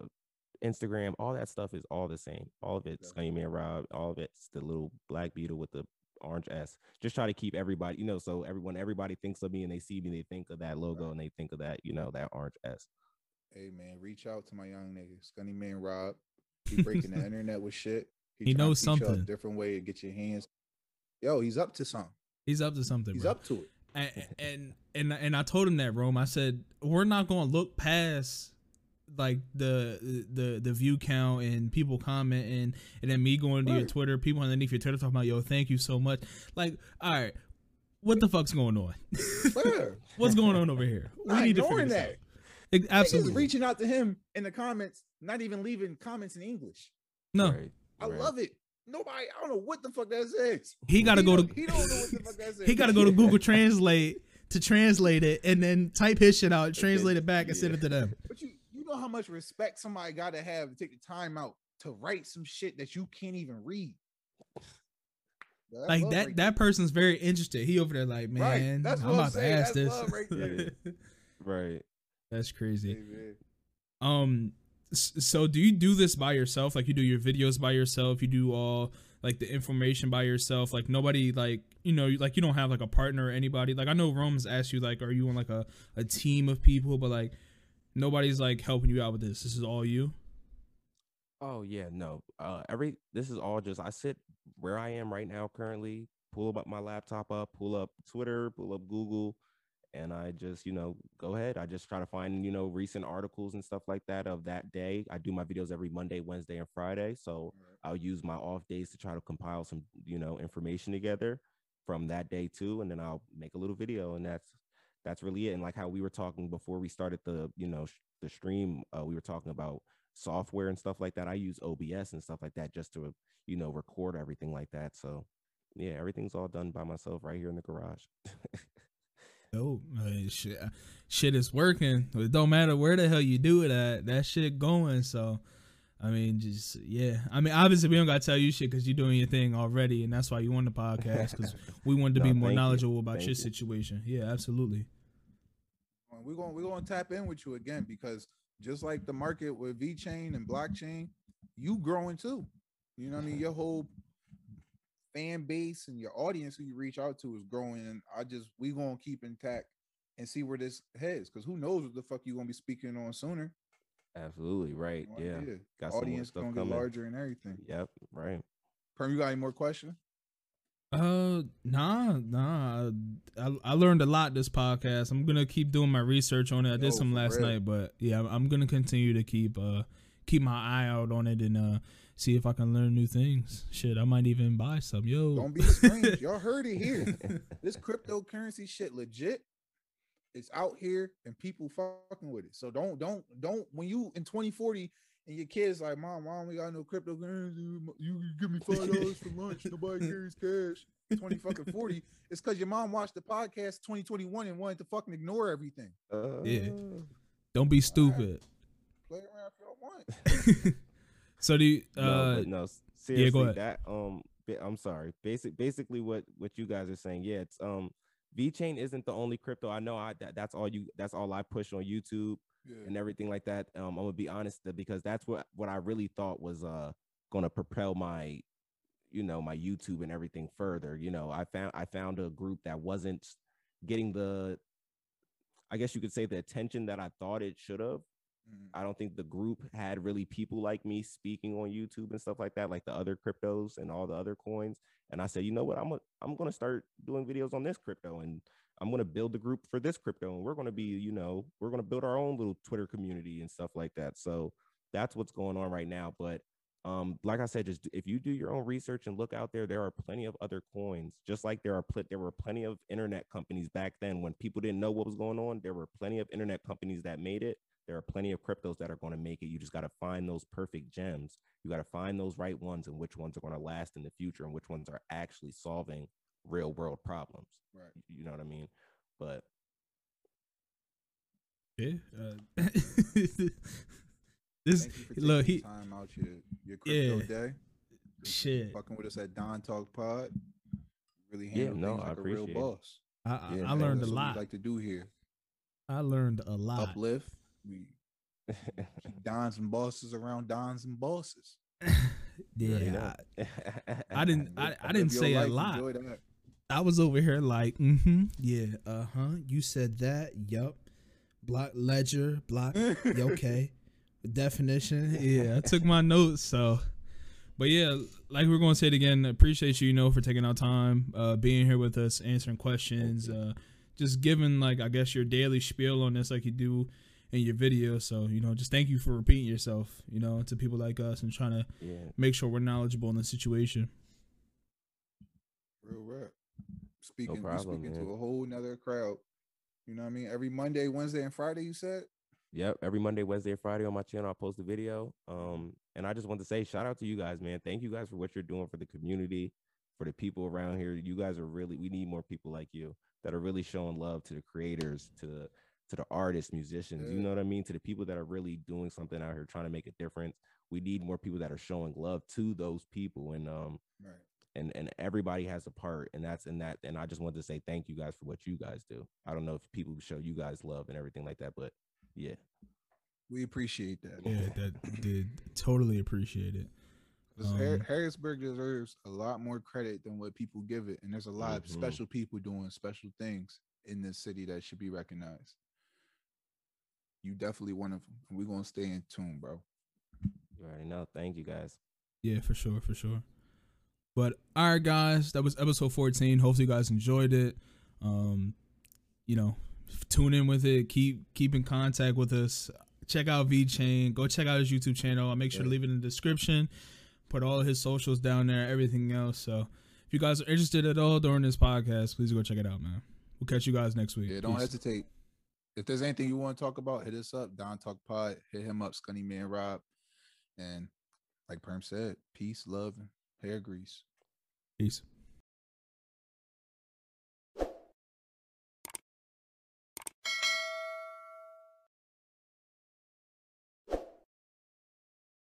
Instagram, all that stuff is all the same. All of it, Okay. Scunny Man Rob, all of it's the little black beetle with the orange S. Just try to keep everybody, you know, so everyone, everybody thinks of me and they see me, they think of that logo Right. and they think of that, you know, that orange S. Hey man, reach out to my young nigga, Scunny Man Rob. He breaking the internet with shit. He tryna knows teach a something. different way to get your hands. Yo, he's up to something. He's up to something. He's bro. up to it. and and and and I told him that, Rome. I said we're not going to look past like the the the view count and people commenting, and then me going to your Twitter, people underneath your Twitter talking about, "Yo, thank you so much." Like, all right, what the fuck's going on? What's going on over here? We Not need to figure that. out. Absolutely. Absolutely, reaching out to him in the comments, not even leaving comments in English. no. Right, I right. love it. Nobody, I don't know what the fuck that says. He got to go to He don't know what the fuck that says. he got to go to Google Translate to translate it, and then type his shit out, translate it back, and send it to them. But you, you know how much respect somebody got to have to take the time out to write some shit that you can't even read. That's like that right that person's very interested. He over there like, Right, man, that's I'm what I'm about to ask that's this. right. Right. that's crazy. Hey. Um, so do you do this by yourself? Like you do your videos by yourself? You do all like the information by yourself? Like nobody like you know like you don't have like a partner or anybody? Like I know Rome's asked you like, are you on like a a team of people? But like nobody's like helping you out with this. This is all you. Oh yeah, no. Uh every this is all just I sit where I am right now currently. pull up my laptop up, pull up Twitter, pull up Google, and I just, you know, go ahead. I just try to find, you know, recent articles and stuff like that of that day. I do my videos every Monday, Wednesday, and Friday. So I'll use my off days to try to compile some, you know, information together from that day too. And then I'll make a little video. And that's that's really it. And like how we were talking before we started the, you know, sh- the stream, uh, we were talking about software and stuff like that. I use OBS and stuff like that just to, you know, record everything like that. So yeah, everything's all done by myself right here in the garage. Dope. I shit, shit is working. It don't matter where the hell you do it at. That shit going. So, I mean, just yeah. I mean, obviously we don't gotta tell you shit because you're doing your thing already, and that's why you on the podcast because we wanted to No, be more thank you. knowledgeable about Thank your you. situation. Yeah, absolutely. We're going we're going to tap in with you again because just like the market with VeChain and blockchain, you growing too. You know what I mean? Your whole fan base and your audience who you reach out to is growing. And I just we gonna keep intact and see where this heads because who knows what the fuck you gonna be speaking on sooner. Absolutely right. Yeah. idea. Got audience gonna get larger and everything. Yep. Right. Perm, you got any more questions? Uh, nah, nah. I, I learned a lot this podcast. I'm gonna keep doing my research on it. I did Yo, some last real. night, but yeah, I'm, I'm gonna continue to keep uh keep my eye out on it and uh see if I can learn new things. Shit, I might even buy some. Yo, Don't be strange. Y'all heard it here. this cryptocurrency shit legit. It's out here and people fucking with it. So don't don't don't when you in 2040 and your kids like, mom, mom, we got no cryptocurrency. You can give me five dollars for lunch. Nobody carries cash. 20 fucking 40. It's because your mom watched the podcast 2021 and wanted to fucking ignore everything. Yeah. Uh, don't be stupid. Play around if y'all want. so do you, no, uh but no, s- seriously, ahead. that um, I'm sorry. Basic, basically, what what you guys are saying, yeah, it's um, VeChain isn't the only crypto I know. I that, that's all you, that's all I push on YouTube Yeah. and everything like that. Um, I'm gonna be honest, because that's what what I really thought was uh gonna propel my, you know, my YouTube and everything further. You know, I found I found a group that wasn't getting the, I guess you could say the attention that I thought it should have. Mhm. I don't think the group had really people like me speaking on YouTube and stuff like that, like the other cryptos and all the other coins. And I said, you know what, I'm i I'm gonna start doing videos on this crypto, and I'm gonna build the group for this crypto, and we're gonna be, you know, we're gonna build our own little Twitter community and stuff like that. So that's what's going on right now. But um, like I said, just if you do your own research and look out there, there are plenty of other coins. Just like there are pl- there were plenty of internet companies back then when people didn't know what was going on. There were plenty of internet companies that made it there are plenty of cryptos that are going to make it. You just got to find those perfect gems. You got to find those right ones and which ones are going to last in the future and which ones are actually solving real world problems. Right. You know what I mean? But yeah, uh, this Thank you for look he time out your, your crypto Yeah. day. shit. Fucking with us at Don Talk Pod. Really Yeah, no, things I like a real it. boss. I, I, Yeah, I man, learned a That's what lot. like to do here. I learned a lot. Uplift. We dons and bosses around dons and bosses. yeah, you I. I didn't. I, I didn't say a life, lot. I was over here like, mm-hmm, yeah, uh huh. You said that. Yup. Block ledger. Block. okay. Definition. Yeah, I took my notes. So, but yeah, like we're going to say it again. Appreciate you, you know, for taking our time, uh, being here with us, answering questions, uh, just giving like I guess your daily spiel on this, like you do in your video. So you know, just thank you for repeating yourself, you know, to people like us and trying to yeah. make sure we're knowledgeable in the situation. Real rap. Speaking, we problem, speaking man. to a whole nother crowd. You know what I mean? Every Monday, Wednesday, and Friday, you said? Yep. Every Monday, Wednesday, and Friday on my channel, I post a video. Um, and I just want to say shout out to you guys, man. Thank you guys for what you're doing for the community, for the people around here. You guys are really we need more people like you that are really showing love to the creators, to the to the artists, musicians, you know what I mean? To the people that are really doing something out here trying to make a difference. We need more people that are showing love to those people. And um Right. And and everybody has a part and that's in that and i just wanted to say thank you guys for what you guys do i don't know if people show you guys love and everything like that but yeah We appreciate that. Yeah, that did totally appreciate it. 'Cause Har- Um, Harrisburg deserves a lot more credit than what people give it. And there's a lot of Mhm. special people doing special things in this city that should be recognized. You definitely one of them. We're going to stay in tune, bro. you already know thank you guys Yeah, for sure, for sure. But all right, guys, that was episode 14. Hopefully, you guys enjoyed it. Um, you know, tune in with it. Keep keep in contact with us. Check out VeChain. Go check out his YouTube channel. I'll make sure to leave it in the description. Put all his socials down there, everything else. So if you guys are interested at all during this podcast, please go check it out, man. We'll catch you guys next week. Yeah, don't Peace. hesitate. If there's anything you want to talk about, hit us up. Don Talk Pod. Hit him up, Scunny Man Rob. And like Perm said, peace, love, and hair grease. Peace.